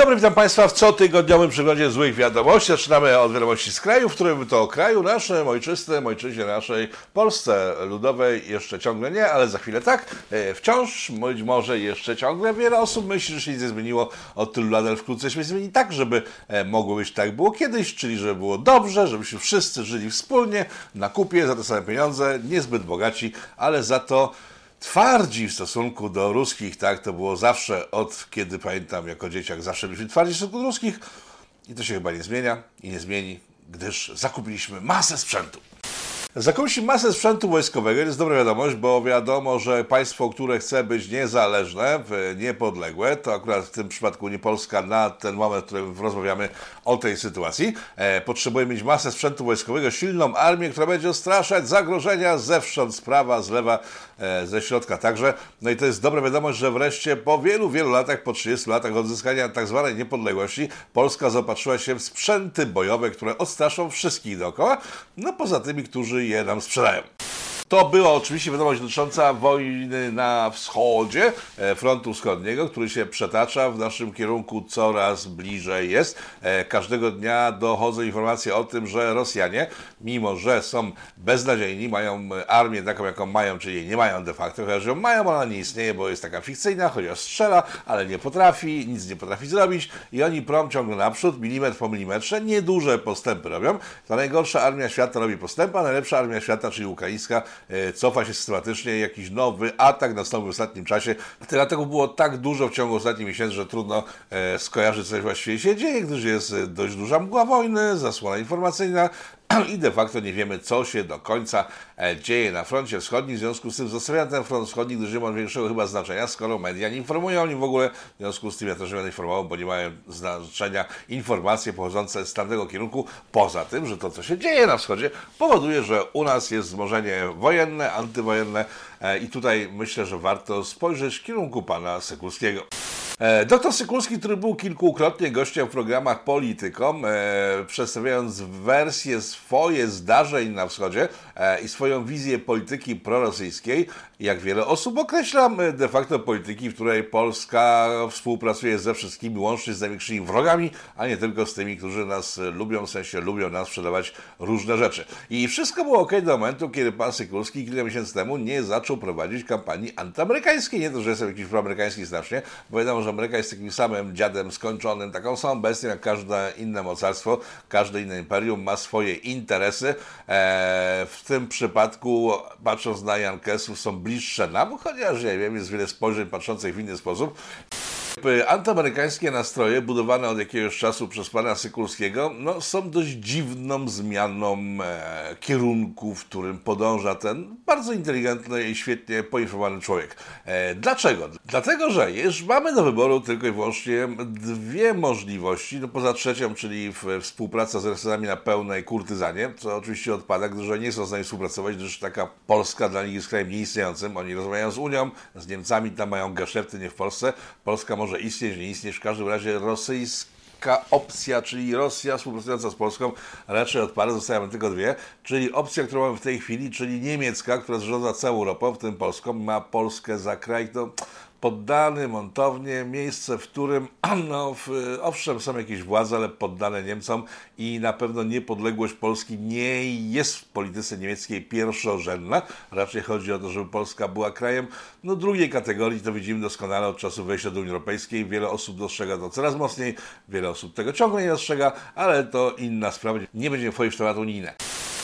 Dobry, witam Państwa w cotygodniowym przeglądzie złych wiadomości. Zaczynamy od wiadomości z kraju, w którym to kraju naszym, ojczystym, ojczyźnie naszej, Polsce ludowej jeszcze ciągle nie, ale za chwilę tak. E, Wciąż, być może jeszcze ciągle wiele osób myśli, że się nic nie zmieniło od tylu lat, ale wkrótce się zmieni tak, żeby e, mogło być tak było kiedyś, czyli żeby było dobrze, żebyśmy wszyscy żyli wspólnie na kupie za te same pieniądze, niezbyt bogaci, ale za to twardzi w stosunku do ruskich, tak? To było zawsze od kiedy pamiętam jako dzieciak, zawsze byliśmy twardzi w stosunku do ruskich i to się chyba nie zmienia i nie zmieni, gdyż zakupiliśmy masę sprzętu. Zakupiliśmy masę sprzętu wojskowego, jest dobra wiadomość, bo wiadomo, że państwo, które chce być niezależne, niepodległe, to akurat w tym przypadku nie Polska na ten moment, w którym rozmawiamy o tej sytuacji, e, potrzebuje mieć masę sprzętu wojskowego, silną armię, która będzie ostraszać zagrożenia zewsząd, z prawa, z lewa, e, ze środka także. No i to jest dobra wiadomość, że wreszcie po wielu, wielu latach, po 30 latach odzyskania tak zwanej niepodległości, Polska zaopatrzyła się w sprzęty bojowe, które odstraszą wszystkich dookoła, no poza tymi, którzy je nam sprzedają. To była oczywiście wiadomość dotycząca wojny na wschodzie, e, frontu wschodniego, który się przetacza w naszym kierunku coraz bliżej jest. E, każdego dnia dochodzą informacje o tym, że Rosjanie, mimo że są beznadziejni, mają armię taką, jaką mają, czyli nie mają de facto, chociaż ją mają, ona nie istnieje, bo jest taka fikcyjna, chociaż strzela, ale nie potrafi, nic nie potrafi zrobić i oni prom ciągle naprzód, milimetr po milimetrze, nieduże postępy robią. Ta najgorsza armia świata robi postępy, a najlepsza armia świata, czyli ukraińska, cofa się systematycznie, jakiś nowy atak nastąpił w ostatnim czasie. Dlatego było tak dużo w ciągu ostatnich miesięcy, że trudno e, skojarzyć, co właściwie się dzieje, gdyż jest e, dość duża mgła wojny, zasłona informacyjna, i de facto nie wiemy, co się do końca dzieje na froncie wschodnim. W związku z tym zostawiam ten front wschodni, gdyż nie ma większego chyba znaczenia, skoro media nie informują o nim w ogóle. W związku z tym ja też nie będę informował, bo nie mają znaczenia informacje pochodzące z tamtego kierunku. Poza tym, że to, co się dzieje na wschodzie, powoduje, że u nas jest wzmożenie wojenne, antywojenne e, i tutaj myślę, że warto spojrzeć w kierunku pana Sekulskiego. E, doktor Sykulski, który był kilkukrotnie gościem w programach Politykom, e, przedstawiając wersję swoje zdarzeń na wschodzie e, i swoją wizję polityki prorosyjskiej, jak wiele osób określa de facto polityki, w której Polska współpracuje ze wszystkimi, łącznie z największymi wrogami, a nie tylko z tymi, którzy nas lubią, w sensie lubią nas sprzedawać różne rzeczy. I wszystko było ok do momentu, kiedy pan Sykulski kilka miesięcy temu nie zaczął prowadzić kampanii antyamerykańskiej. Nie to, że jestem jakiś proamerykański znacznie, bo wiadomo, że Ameryka jest takim samym dziadem skończonym, taką samą bestią jak każde inne mocarstwo, każde inne imperium ma swoje interesy. E, w tym przypadku, patrząc na Jankesów, są bliższe nam, chociaż ja wiem, jest wiele spojrzeń patrzących w inny sposób. Antyamerykańskie nastroje, budowane od jakiegoś czasu przez pana Sykulskiego, no, są dość dziwną zmianą e, kierunku, w którym podąża ten bardzo inteligentny i świetnie poinformowany człowiek. E, dlaczego? Dlatego, że już mamy do wyboru tylko i wyłącznie dwie możliwości, no poza trzecią, czyli w, współpraca z Rosjanami na pełnej kurtyzanie, co oczywiście odpada, gdyż nie są w stanie współpracować, gdyż taka Polska dla nich jest krajem nieistniejącym. Oni rozmawiają z Unią, z Niemcami, tam mają gaszefty, nie w Polsce. Polska może istnieć, nie istnieć, w każdym razie rosyjska opcja, czyli Rosja współpracująca z Polską, raczej odpada, zostają tylko dwie, czyli opcja, którą mamy w tej chwili, czyli niemiecka, która zarządza całą Europą, w tym Polską, ma Polskę za kraj, to poddany montownie, miejsce, w którym, no, w, owszem, są jakieś władze, ale poddane Niemcom i na pewno niepodległość Polski nie jest w polityce niemieckiej pierwszorzędna. Raczej chodzi o to, żeby Polska była krajem no, drugiej kategorii. To widzimy doskonale od czasu wejścia do Unii Europejskiej. Wiele osób dostrzega to coraz mocniej, wiele osób tego ciągle nie dostrzega, ale to inna sprawa. Nie będzie wchodzić w temat unijne.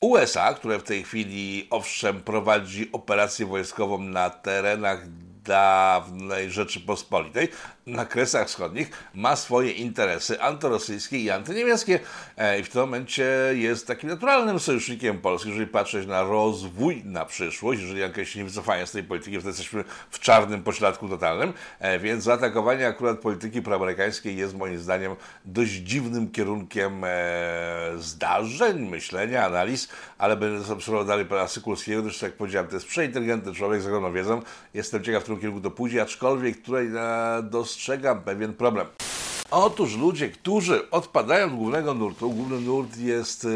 USA, które w tej chwili owszem prowadzi operację wojskową na terenach dawnej Rzeczypospolitej. Na Kresach Wschodnich ma swoje interesy antyrosyjskie i antyniemieckie. E, i w tym momencie jest takim naturalnym sojusznikiem Polski, jeżeli patrzeć na rozwój na przyszłość, jeżeli jakieś nie wycofanie z tej polityki, wtedy jesteśmy w czarnym pośladku totalnym, e, więc zaatakowanie akurat polityki proamerykańskiej jest moim zdaniem dość dziwnym kierunkiem e, zdarzeń, myślenia, analiz, ale będę obserwował dalej pana Sykulskiego, gdyż jak powiedziałem, to jest przeinteligentny człowiek z ogromną wiedzą, jestem ciekaw, w którym kierunku to pójdzie, aczkolwiek tutaj dostrzegam pewien problem. Otóż ludzie, którzy odpadają od głównego nurtu, główny nurt jest e,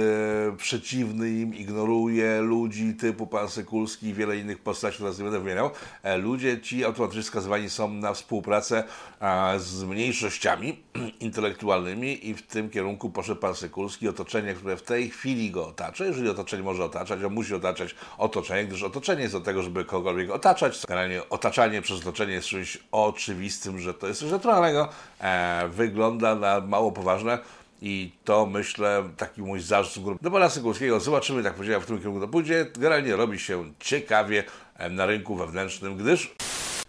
przeciwny im, ignoruje ludzi typu pan Sekulski i wiele innych postaci, które nie będę wymieniał. E, ludzie ci automatycznie skazywani są na współpracę e, z mniejszościami intelektualnymi i w tym kierunku poszedł pan Sekulski, otoczenie, które w tej chwili go otacza. Jeżeli otoczenie może otaczać, on musi otaczać otoczenie, gdyż otoczenie jest do tego, żeby kogokolwiek otaczać. Generalnie otaczanie przez otoczenie jest czymś oczywistym, że to jest coś naturalnego. E, wygląda na mało poważne. I to myślę, taki mój zarzut grupy do pana Sekulskiego. Zobaczymy, tak powiedziałem, w którym kierunku to pójdzie. Generalnie robi się ciekawie e, na rynku wewnętrznym, gdyż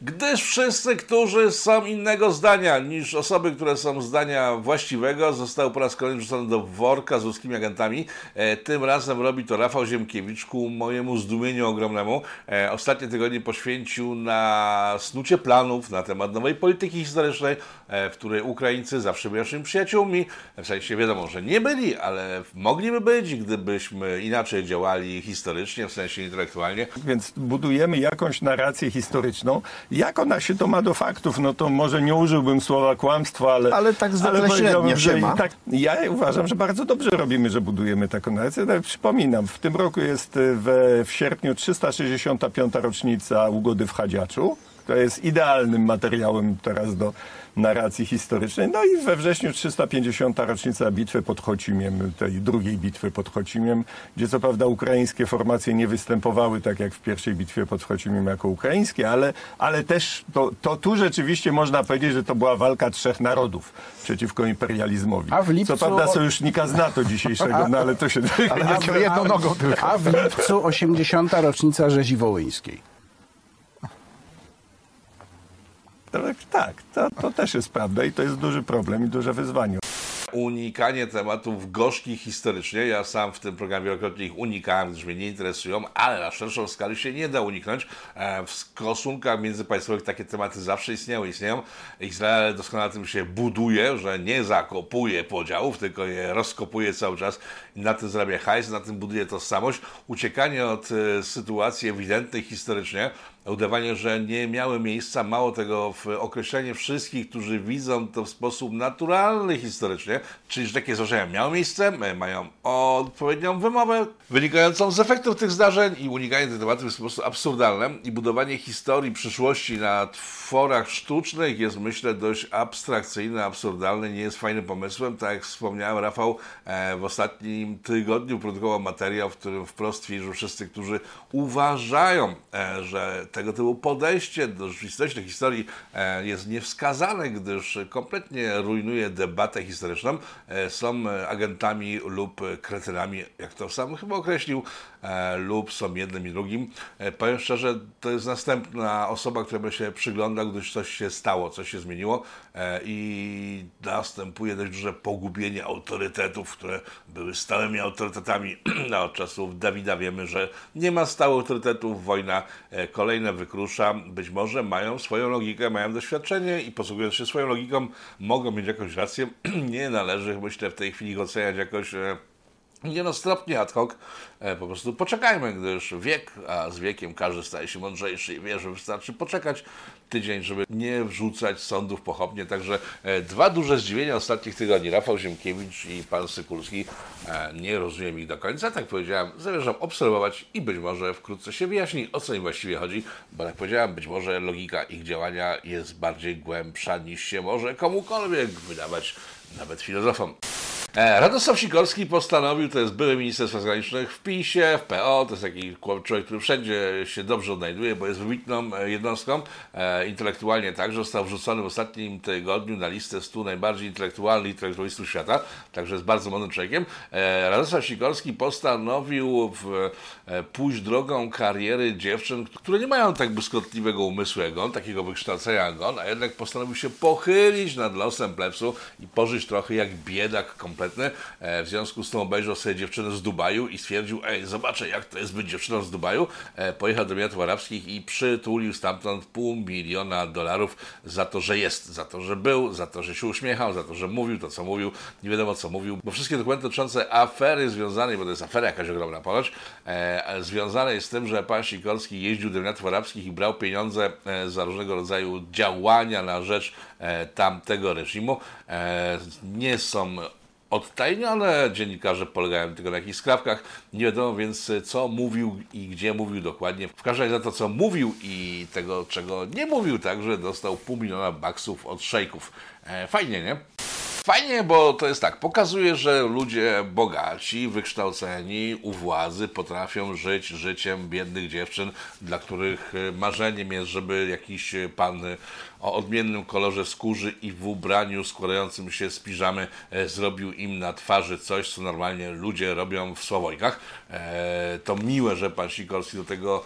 gdyż wszyscy, którzy są innego zdania niż osoby, które są zdania właściwego, zostały po raz kolejny wrzucone do worka z ruskimi agentami. E, tym razem robi to Rafał Ziemkiewicz ku mojemu zdumieniu ogromnemu. E, ostatnie tygodnie poświęcił na snucie planów na temat nowej polityki historycznej, w której Ukraińcy zawsze byli naszymi przyjaciółmi. W sensie wiadomo, że nie byli, ale mogliby być, gdybyśmy inaczej działali historycznie, w sensie intelektualnie. Więc budujemy jakąś narrację historyczną. Jak ona się to ma do faktów? No to może nie użyłbym słowa kłamstwo, ale... Ale tak zwykle średnia że się ma. Tak, ja uważam, że bardzo dobrze robimy, że budujemy taką narrację. Przypominam, w tym roku jest y, we, w sierpniu 365. rocznica ugody w Chadziaczu. To jest idealnym materiałem teraz do narracji historycznej. No i we wrześniu 350. rocznica bitwy pod Chocimiem, tej drugiej bitwy pod Chocimiem, gdzie co prawda ukraińskie formacje nie występowały tak jak w pierwszej bitwie pod Chocimiem jako ukraińskie, ale, ale też to, to tu rzeczywiście można powiedzieć, że to była walka trzech narodów przeciwko imperializmowi. A w lipcu- Co prawda sojusznika z NATO dzisiejszego, no ale to się... A w, jedną nogą tylko. a w lipcu 80. rocznica rzezi wołyńskiej. Tak, tak to, to też jest prawda i to jest duży problem i duże wyzwanie. unikanie tematów gorzkich historycznie. Ja sam w tym programie wielokrotnie ich unikałem, gdyż mnie nie interesują, ale na szerszą skalę się nie da uniknąć. E, W stosunkach międzypaństwowych takie tematy zawsze istniały, istnieją. Izrael doskonale tym się buduje, że nie zakopuje podziałów, tylko je rozkopuje cały czas na tym zarabia hajs, na tym buduje tożsamość. Uciekanie od e, sytuacji ewidentnych historycznie, udawanie, że nie miały miejsca, mało tego, w określenie wszystkich, którzy widzą to w sposób naturalny historycznie, czyli że takie zdarzenia miały miejsce, e, mają odpowiednią wymowę wynikającą z efektów tych zdarzeń i unikanie tematów jest po prostu absurdalne i budowanie historii przyszłości na tworach sztucznych jest myślę dość abstrakcyjne, absurdalne, nie jest fajnym pomysłem. Tak jak wspomniałem, Rafał e, w ostatnim tygodniu produkował materiał, w którym wprost twierdził wszyscy, którzy uważają, e, że tego typu podejście do rzeczywistości, do historii e, jest niewskazane, gdyż kompletnie rujnuje debatę historyczną, e, są e, agentami lub kretynami, jak to sam chyba określił, lub są jednym i drugim. E, Powiem szczerze, to jest następna osoba, która by się przyglądał, gdyż coś się stało, coś się zmieniło e, i następuje dość duże pogubienie autorytetów, które były stałymi autorytetami. No, od czasów Dawida wiemy, że nie ma stałych autorytetów, wojna e, kolejna wykrusza. Być może mają swoją logikę, mają doświadczenie i posługując się swoją logiką, mogą mieć jakąś rację. Nie należy, myślę, w tej chwili go oceniać jakoś. E, nie no, ad hoc, e, po prostu poczekajmy, gdyż wiek, a z wiekiem każdy staje się mądrzejszy i wie, że wystarczy poczekać tydzień, żeby nie wrzucać sądów pochopnie. Także e, dwa duże zdziwienia ostatnich tygodni. Rafał Ziemkiewicz i pan Sykulski. E, nie rozumiem ich do końca, tak powiedziałem, zamierzam obserwować i być może wkrótce się wyjaśni, o co im właściwie chodzi, bo jak powiedziałem, być może logika ich działania jest bardziej głębsza niż się może komukolwiek wydawać, nawet filozofom. E, Radosław Sikorski postanowił, to jest były minister spraw zagranicznych w PiSie, w PO, to jest taki człowiek, który wszędzie się dobrze odnajduje, bo jest wybitną e, jednostką, e, intelektualnie także, został wrzucony w ostatnim tygodniu na listę 100 najbardziej intelektualnych intelektualistów świata, także jest bardzo mądrym człowiekiem. Radosław Sikorski postanowił pójść drogą kariery dziewczyn, które nie mają tak błyskotliwego umysłu jak on, takiego wykształcenia jak on, a jednak postanowił się pochylić nad losem plebsu i pożyć trochę jak biedak kompletny kompletny. E, w związku z tym obejrzał sobie dziewczynę z Dubaju i stwierdził, ej, zobaczę jak to jest być dziewczyną z Dubaju. E, pojechał do Emiratów Arabskich i przytulił stamtąd pół miliona dolarów za to, że jest, za to, że był, za to, że się uśmiechał, za to, że mówił to, co mówił, nie wiadomo co mówił, bo wszystkie dokumenty dotyczące afery związanej, bo to jest afera jakaś ogromna ponoć, e, związane jest z tym, że pan Sikorski jeździł do Emiratów Arabskich i brał pieniądze e, za różnego rodzaju działania na rzecz tamtego reżimu. Nie są odtajnione, dziennikarze polegają tylko na jakichś skrawkach, nie wiadomo więc co mówił i gdzie mówił dokładnie. W każdym razie za to, co mówił i tego, czego nie mówił, także dostał pół miliona baksów od szejków. E, fajnie, nie? Fajnie, bo to jest tak, pokazuje, że ludzie bogaci, wykształceni, u władzy potrafią żyć życiem biednych dziewczyn, dla których e, marzeniem jest, żeby jakiś e, pan e, o odmiennym kolorze skórzy i w ubraniu składającym się z piżamy zrobił im na twarzy coś, co normalnie ludzie robią w Słowojkach. E, to miłe, że pan Sikorski do tego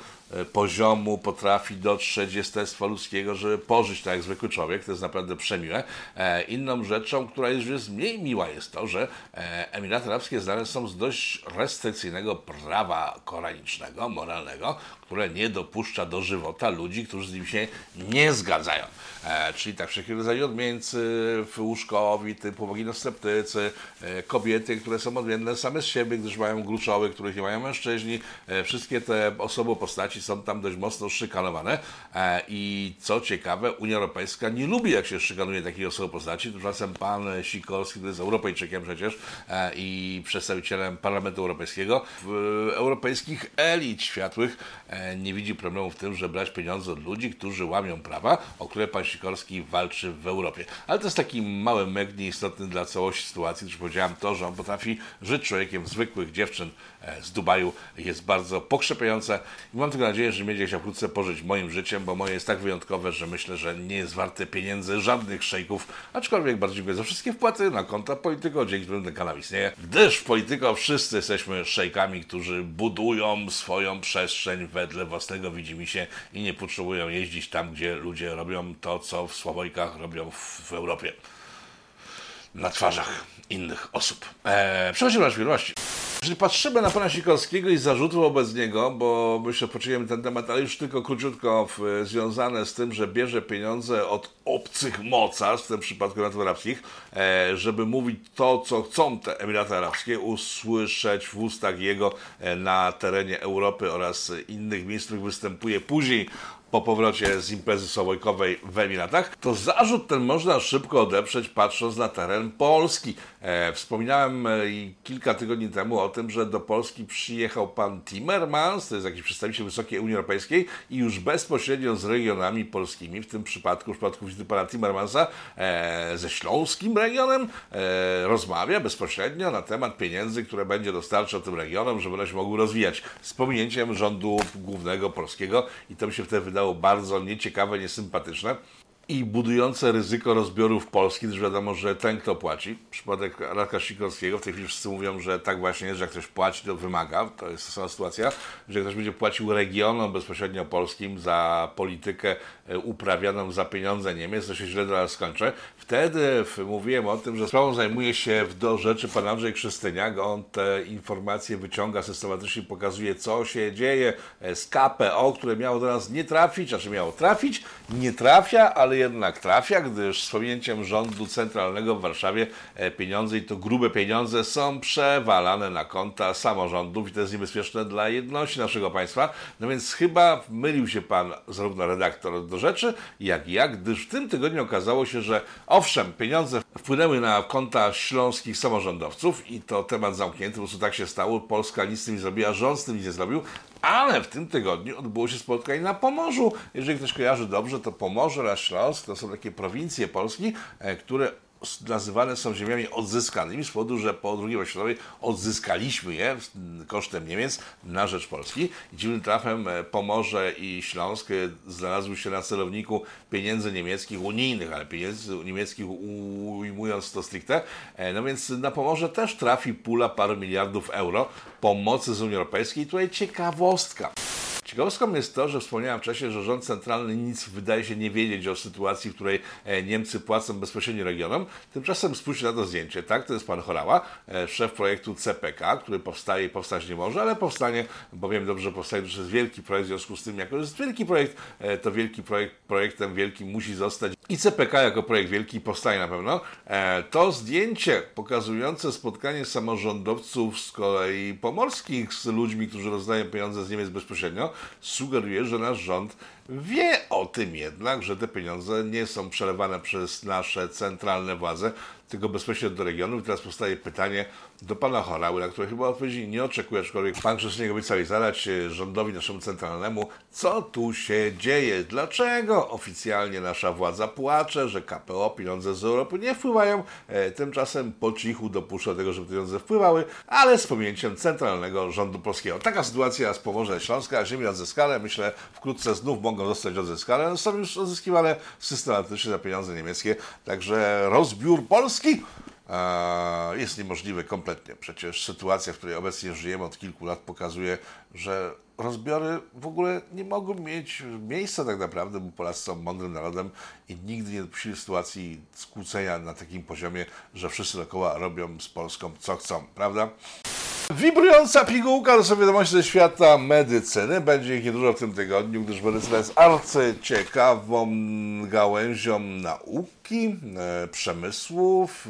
poziomu potrafi dotrzeć jestestwa ludzkiego, żeby pożyć tak jak zwykły człowiek. To jest naprawdę przemiłe. E, inną rzeczą, która już jest mniej miła jest to, że e, Emiraty Arabskie znane są z dość restrykcyjnego prawa koranicznego, moralnego, które nie dopuszcza do żywota ludzi, którzy z nim się nie zgadzają. E, czyli tak wszelkiego rodzaju odmieńcy, łóżkowi, typu waginosceptycy, e, kobiety, które są odmienne same z siebie, gdyż mają gruczoły, których nie mają mężczyźni. E, wszystkie te osoby postaci są tam dość mocno szykanowane e, i co ciekawe, Unia Europejska nie lubi, jak się szykanuje takich osoby postaci. Tymczasem pan Sikorski, który jest Europejczykiem przecież e, i przedstawicielem Parlamentu Europejskiego, w e, europejskich elit światłych nie widzi problemu w tym, że brać pieniądze od ludzi, którzy łamią prawa, o które pan Sikorski walczy w Europie. Ale to jest taki mały meg nieistotny dla całości sytuacji, gdyż powiedziałem to, że on potrafi żyć człowiekiem zwykłych dziewczyn e, z Dubaju. Jest bardzo pokrzepiające. I mam tylko nadzieję, że będzie chciał wkrótce pożyć moim życiem, bo moje jest tak wyjątkowe, że myślę, że nie jest warte pieniędzy żadnych szejków, aczkolwiek bardzo dziękuję za wszystkie wpłaty na konta Polityko, dzięki którym ten kanał istnieje, gdyż w Polityko wszyscy jesteśmy szejkami, którzy budują swoją przestrzeń wedle własnego widzimisię i nie potrzebują jeździć tam, gdzie ludzie robią to, co w Słowojkach robią w, w Europie na twarzach innych osób. Eee, przechodzimy do naszej wiadomości. Jeżeli patrzymy na pana Sikorskiego i zarzutów wobec niego, bo myślę, poczujemy ten temat, ale już tylko króciutko w, związane z tym, że bierze pieniądze od obcych mocarstw, w tym przypadku Emiratów Arabskich, e, żeby mówić to, co chcą te Emiraty Arabskie, usłyszeć w ustach jego e, na terenie Europy oraz innych miejsc, w których występuje później po powrocie z imprezy słowojkowej w Emiratach, to zarzut ten można szybko odeprzeć patrząc na teren Polski. E, wspominałem e, kilka tygodni temu o tym, że do Polski przyjechał pan Timmermans, to jest jakiś przedstawiciel Wysokiej Unii Europejskiej i już bezpośrednio z regionami polskimi, w tym przypadku, w przypadku wizyty pana Timmermansa, e, ze śląskim regionem e, rozmawia bezpośrednio na temat pieniędzy, które będzie dostarczał tym regionom, żeby one się mogły rozwijać z pominięciem rządu głównego polskiego i to mi się wtedy wydało bardzo nieciekawe, niesympatyczne i budujące ryzyko rozbiorów Polski, gdyż wiadomo, że ten, kto płaci, przypadek Radka Sikorskiego, w tej chwili wszyscy mówią, że tak właśnie jest, że jak ktoś płaci, to wymaga, to jest sama sytuacja, że ktoś będzie płacił regionom bezpośrednio polskim za politykę e, uprawianą za pieniądze Niemiec, to się źle teraz skończy. Wtedy mówiłem o tym, że sprawą zajmuje się w do rzeczy pan Andrzej Krzystyniak, on te informacje wyciąga systematycznie, pokazuje co się dzieje z KPO, które miało do nas nie trafić, znaczy miało trafić, nie trafia, ale jednak trafia, gdyż z pominięciem rządu centralnego w Warszawie e, pieniądze i to grube pieniądze są przewalane na konta samorządów i to jest niebezpieczne dla jedności naszego państwa. No więc chyba mylił się pan zarówno redaktor do rzeczy, jak i jak, gdyż w tym tygodniu okazało się, że owszem, pieniądze wpłynęły na konta śląskich samorządowców i to temat zamknięty, po prostu tak się stało. Polska nic z tym nie zrobiła, rząd z tym nic nie zrobił, ale w tym tygodniu odbyło się spotkanie na Pomorzu. Jeżeli ktoś kojarzy dobrze, to Pomorze oraz Śląsk to są takie prowincje Polski, e, które nazywane są ziemiami odzyskanymi z powodu, że po II wojnie światowej odzyskaliśmy je kosztem Niemiec na rzecz Polski. Dziwnym trafem e, Pomorze i Śląsk e, znalazły się na celowniku pieniędzy niemieckich, unijnych, ale pieniędzy niemieckich ujmując to stricte. E, No więc na Pomorze też trafi pula paru miliardów euro pomocy z Unii Europejskiej. Tutaj ciekawostka Ciekawostką jest to, że wspomniałem wcześniej, że rząd centralny nic wydaje się nie wiedzieć o sytuacji, w której e, Niemcy płacą bezpośrednio regionom. Tymczasem spójrzcie na to zdjęcie, tak? To jest pan Chorała, e, szef projektu CPK, który powstaje i powstać nie może, ale powstanie, bo wiem dobrze, że powstaje, że jest wielki projekt, w związku z tym, jako że jest wielki projekt, e, to wielki projekt, projektem wielkim musi zostać. I CPK jako projekt wielki powstaje na pewno. To zdjęcie pokazujące spotkanie samorządowców z kolei pomorskich z ludźmi, którzy rozdają pieniądze z Niemiec bezpośrednio, sugeruje, że nasz rząd wie o tym jednak, że te pieniądze nie są przelewane przez nasze centralne władze, tylko bezpośrednio do regionów. I teraz powstaje pytanie do pana Chorały, na które chyba odpowiedzi nie oczekuje, aczkolwiek pan Krzysztof obiecał zadać e, rządowi naszemu centralnemu, co tu się dzieje, dlaczego oficjalnie nasza władza płacze, że KPO, pieniądze z Europy nie wpływają, e, tymczasem po cichu dopuszcza do tego, żeby pieniądze wpływały, ale z pominięciem centralnego rządu polskiego. Taka sytuacja z Pomorza Śląska, ziemi odzyskane, myślę wkrótce znów mogą zostać odzyskane, są już odzyskiwane systematycznie za pieniądze niemieckie, także rozbiór Polski jest niemożliwy kompletnie. Przecież sytuacja, w której obecnie żyjemy od kilku lat pokazuje, że rozbiory w ogóle nie mogą mieć miejsca tak naprawdę, bo Polacy są mądrym narodem i nigdy nie dopuścili sytuacji skłócenia na takim poziomie, że wszyscy dookoła robią z Polską co chcą, prawda? Wibrująca pigułka to wiadomości ze świata medycyny. Będzie ich niedużo w tym tygodniu, gdyż medycyna jest arcyciekawą gałęzią nauki, e, przemysłów,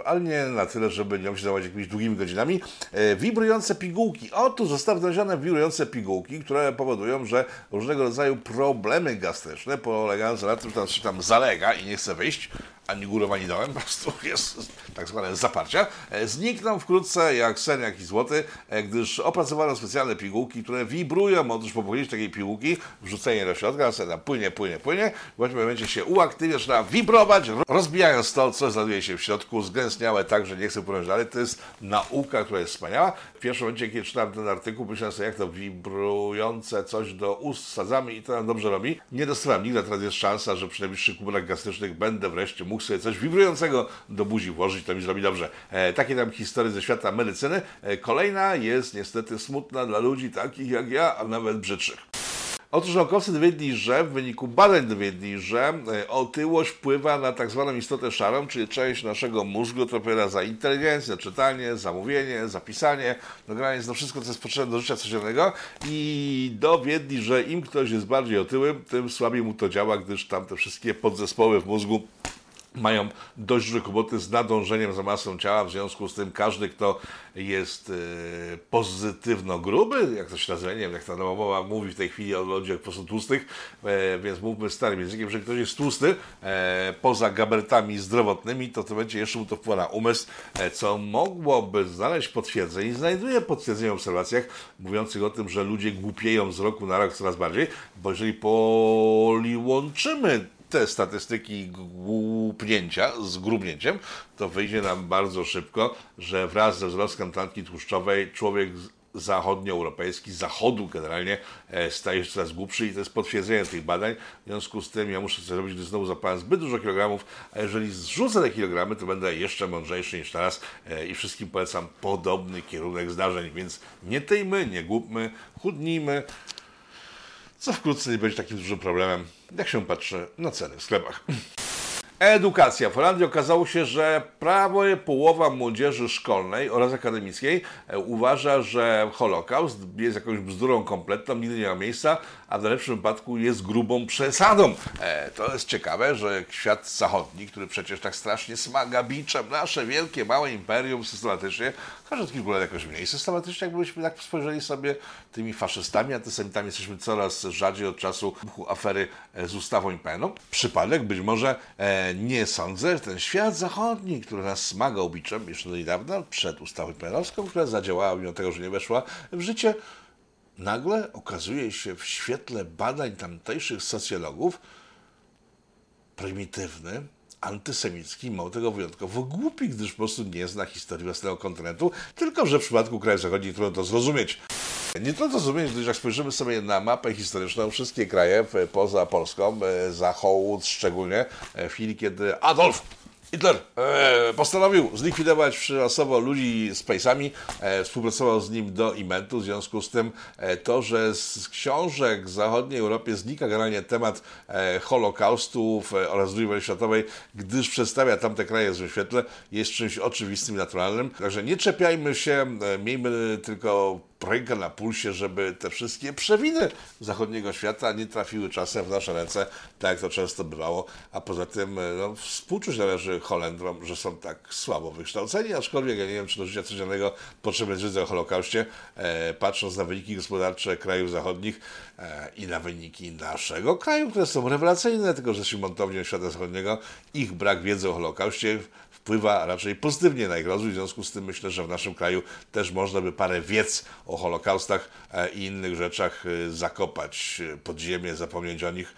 e, ale nie na tyle, żeby nią się zajmować jakimiś długimi godzinami. E, wibrujące pigułki. Otóż zostały znalezione wibrujące pigułki, które powodują, że różnego rodzaju problemy gastryczne polegające na tym, że tam tam zalega i nie chce wyjść, ani górą, ani dołem, po prostu jest tak zwane zaparcia, e, znikną wkrótce jak sen, jak i złoty, e, gdyż opracowano specjalne pigułki, które wibrują, otóż po pojęciu takiej pigułki, wrzucenie do środka, sen płynie, płynie, płynie, w pewnym momencie się uaktywnia, zaczyna wibrować, rozbijając to, co znajduje się w środku, zgęstniałe tak, że nie chcę płynąć dalej, to jest nauka, która jest wspaniała. W pierwszym momencie, kiedy czytałem ten artykuł, myślałem sobie, jak to wibrujące coś do ust sadzamy i to nam dobrze robi. Nie dostałem nigdy, teraz jest szansa, że przy najbliższych kuponach gastrycznych będę wreszcie mógł sobie coś wibrującego do buzi włożyć, to mi zrobi dobrze. E, takie tam historie ze świata medycyny. E, kolejna jest niestety smutna dla ludzi takich jak ja, a nawet brzydszych. Otóż naukowcy dowiedli, że w wyniku badań dowiedli, że e, otyłość wpływa na tak zwaną istotę szarą, czyli część naszego mózgu odpowiada za inteligencję, czytanie, zamówienie, zapisanie, nagranie, no wszystko, co jest potrzebne do życia codziennego i dowiedli, że im ktoś jest bardziej otyły, tym słabiej mu to działa, gdyż tam te wszystkie podzespoły w mózgu mają dość duże kłopoty z nadążeniem za masą ciała, w związku z tym każdy, kto jest e, pozytywno gruby, jak to się nazywa, nie wiem, jak ta nowa mowa mówi w tej chwili o ludziach po prostu tłustych, e, więc mówmy starym językiem, że ktoś jest tłusty, e, poza gabarytami zdrowotnymi, to to będzie jeszcze mu to wpływa na umysł, co mogłoby znaleźć potwierdzenie i znajduje potwierdzenie w obserwacjach mówiących o tym, że ludzie głupieją z roku na rok coraz bardziej, bo jeżeli połączymy te statystyki głupnięcia z grubnięciem, to wyjdzie nam bardzo szybko, że wraz ze wzrostem tkanki tłuszczowej człowiek zachodnioeuropejski, zachodu generalnie e, staje się coraz głupszy i to jest potwierdzenie tych badań. W związku z tym ja muszę coś robić, gdy znowu zapałem zbyt dużo kilogramów, a jeżeli zrzucę te kilogramy, to będę jeszcze mądrzejszy niż teraz e, i wszystkim polecam podobny kierunek zdarzeń, więc nie tyjmy, nie głupmy, chudnijmy, co wkrótce nie będzie takim dużym problemem, jak się patrzy na ceny w sklepach. Edukacja. W Holandii okazało się, że prawie połowa młodzieży szkolnej oraz akademickiej e, uważa, że Holokaust jest jakąś bzdurą kompletną, nigdy nie ma miejsca, a w najlepszym wypadku jest grubą przesadą. E, to jest ciekawe, że świat zachodni, który przecież tak strasznie smaga biczem nasze wielkie, małe imperium systematycznie, każdy od kilku lat jakoś mniej systematycznie, jakbyśmy tak spojrzeli sobie tymi faszystami, antysemitami, jesteśmy coraz rzadziej od czasu afery e, z ustawą IPN-u. Przypadek? Być może e, nie sądzę, że ten świat zachodni, który nas smagał biczem jeszcze do niedawna, przed ustawą IPN-owską, która zadziałała mimo tego, że nie weszła w życie, nagle okazuje się w świetle badań tamtejszych socjologów prymitywny, antysemicki, mało tego wyjątkowo głupi, gdyż po prostu nie zna historii własnego kontynentu, tylko że w przypadku krajów zachodnich trudno to zrozumieć. Nie trudno zrozumieć, gdyż jak spojrzymy sobie na mapę historyczną, wszystkie kraje w- poza Polską, e, Zachód szczególnie, e, w chwili kiedy Adolf Hitler e, postanowił zlikwidować przyrasowo ludzi z pejsami, e, współpracował z nim do imentu, w związku z tym e, to, że z książek w zachodniej Europie znika generalnie temat e, Holokaustu oraz II wojny światowej, gdyż przedstawia tamte kraje w złym świetle, jest czymś oczywistym i naturalnym. Także nie czepiajmy się, e, miejmy tylko rękę na pulsie, żeby te wszystkie przewiny zachodniego świata nie trafiły czasem w nasze ręce, tak jak to często bywało, a poza tym e, no, współczuć należy Holendrom, że są tak słabo wykształceni, aczkolwiek ja nie wiem, czy do życia codziennego potrzebne jest wiedza o Holokauście, e, patrząc na wyniki gospodarcze krajów zachodnich e, i na wyniki naszego kraju, które są rewelacyjne, tylko że jesteśmy montownią świata zachodniego, ich brak wiedzy o Holokauście wpływa raczej pozytywnie na ich rozwój. W związku z tym myślę, że w naszym kraju też można by parę wiedz o Holokaustach e, i innych rzeczach e, zakopać e, pod ziemię, zapomnieć o nich.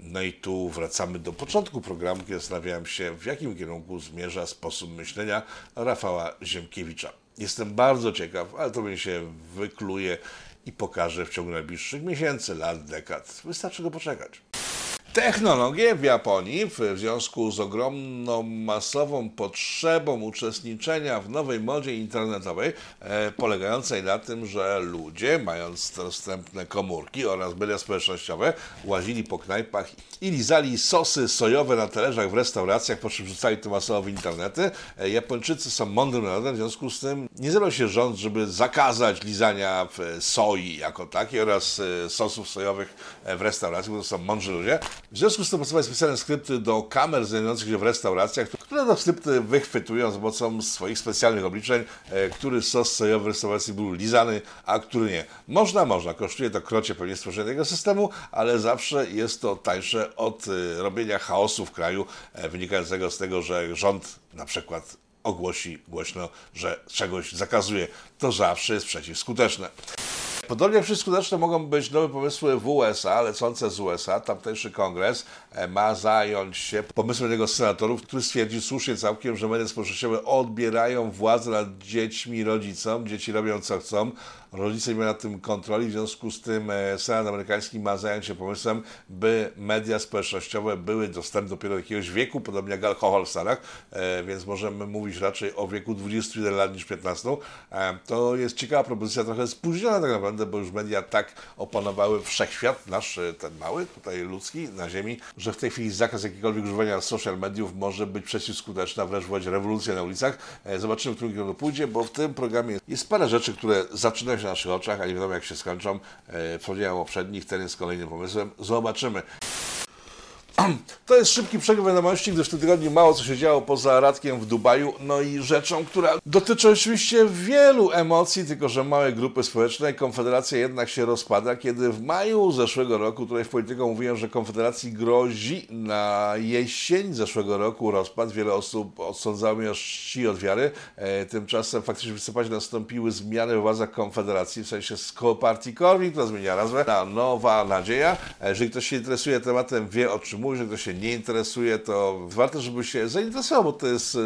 No i tu wracamy do początku programu, kiedy zastanawiałem się, w jakim kierunku zmierza sposób myślenia Rafała Ziemkiewicza. Jestem bardzo ciekaw, ale to mi się wykluje i pokaże w ciągu najbliższych miesięcy, lat, dekad. Wystarczy go poczekać. Technologie w Japonii w związku z ogromną masową potrzebą uczestniczenia w nowej modzie internetowej, e, polegającej na tym, że ludzie, mając dostępne komórki oraz media społecznościowe, łazili po knajpach i lizali sosy sojowe na talerzach w restauracjach, po czym rzucali to masowo w internety. E, Japończycy są mądrym narodem, w związku z tym nie zebrał się rząd, żeby zakazać lizania soi jako takiej oraz e, sosów sojowych e, w restauracji, bo to są mądrzy ludzie. W związku z tym powstały specjalne skrypty do kamer znajdujących się w restauracjach, które to skrypty wychwytują za pomocą swoich specjalnych obliczeń, e, który sos sojowy w restauracji był lizany, a który nie. Można, można. Kosztuje to krocie pewnie stworzenie tego systemu, ale zawsze jest to tańsze od e, robienia chaosu w kraju, e, wynikającego z tego, że rząd na przykład ogłosi głośno, że czegoś zakazuje. To zawsze jest przeciwskuteczne. Podobnie skuteczne mogą być nowe pomysły w USA, lecące z USA. Tamtejszy kongres e, ma zająć się pomysłem jednego z senatorów, który stwierdził słusznie całkiem, że media społecznościowe odbierają władzę nad dziećmi rodzicom. Dzieci robią co chcą. Rodzice nie mają nad tym kontroli, w związku z tym e, Senat amerykański ma zająć się pomysłem, by media społecznościowe były dostępne dopiero do jakiegoś wieku, podobnie jak alkohol w Stanach, e, więc możemy mówić raczej o wieku 21 lat niż 15. E, To jest ciekawa propozycja, trochę spóźniona tak naprawdę, bo już media tak opanowały wszechświat, nasz e, ten mały, tutaj ludzki, na ziemi, że w tej chwili zakaz jakiegokolwiek używania social mediów może być przeciwskuteczny, a wręcz wywołać rewolucję na ulicach. E, Zobaczymy, w którym kierunku pójdzie, bo w tym programie jest parę rzeczy, które zaczynają się na naszych oczach, a nie wiadomo jak się skończą. E, Wspomniałem o poprzednich, ten jest kolejnym pomysłem. Zobaczymy. To jest szybki przegląd wiadomości, gdyż w tym tygodniu mało co się działo poza Radkiem w Dubaju, no i rzeczą, która dotyczy oczywiście wielu emocji, tylko że małej grupy społecznej. Konfederacja jednak się rozpada, kiedy w maju zeszłego roku, tutaj w Polityko mówiłem, że Konfederacji grozi na jesień zeszłego roku rozpad. Wiele osób odsądzało mnie czci od wiary. E, tymczasem faktycznie w listopadzie nastąpiły zmiany w władzach Konfederacji, w sensie z partii Korwin, która zmieniła nazwę na Nowa Nadzieja. E, Jeżeli ktoś się interesuje tematem, wie o czym mówi, jeżeli ktoś się nie interesuje, to warto, żeby się zainteresował, bo to jest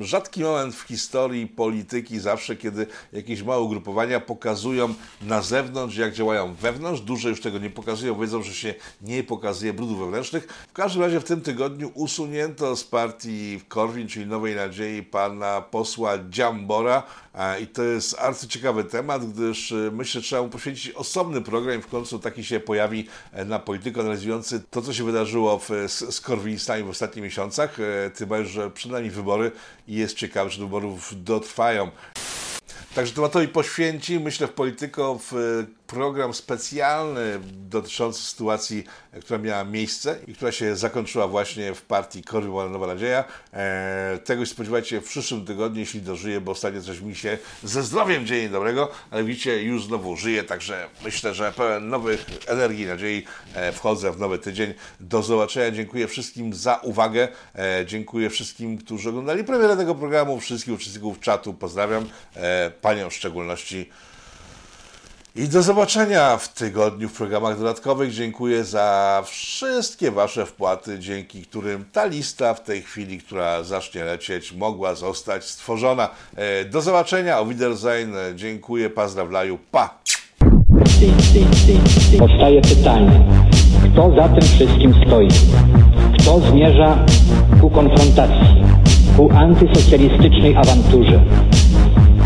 rzadki moment w historii polityki, zawsze kiedy jakieś małe ugrupowania pokazują na zewnątrz, jak działają wewnątrz. Duże już tego nie pokazują, wiedzą, że się nie pokazuje brudów wewnętrznych. W każdym razie w tym tygodniu usunięto z partii Korwin, czyli Nowej Nadziei, pana posła Dziambora i to jest arcyciekawy temat, gdyż e, myślę, że trzeba mu poświęcić osobny program w końcu taki się pojawi e, na polityku analizujący to, co się wydarzyło w, z, z Korwinistami w ostatnich miesiącach. E, Tym bardziej, że przynajmniej wybory i jest ciekawe, czy do wyborów dotrwają. Także tematowi poświęci, myślę, w Polityko w e, program specjalny dotyczący sytuacji, e, która miała miejsce i która się zakończyła właśnie w partii Korwin Nowa Nadzieja. E, tego się spodziewajcie w przyszłym tygodniu, jeśli dożyję, bo ostatnio coś mi się ze zdrowiem dzieje dobrego, ale widzicie, już znowu żyję, także myślę, że pełen nowych energii nadziei wchodzę w nowy tydzień. Do zobaczenia, dziękuję wszystkim za uwagę, dziękuję wszystkim, którzy oglądali premierę tego programu, wszystkich uczestników czatu pozdrawiam, Panią w szczególności. I do zobaczenia w tygodniu w programach dodatkowych. Dziękuję za wszystkie Wasze wpłaty, dzięki którym ta lista w tej chwili, która zacznie lecieć, mogła zostać stworzona. E, Do zobaczenia, o Wiedersehen, dziękuję, pozdrawiam, pa! Powstaje pytanie, kto za tym wszystkim stoi? Kto zmierza ku konfrontacji? ku antysocjalistycznej awanturze.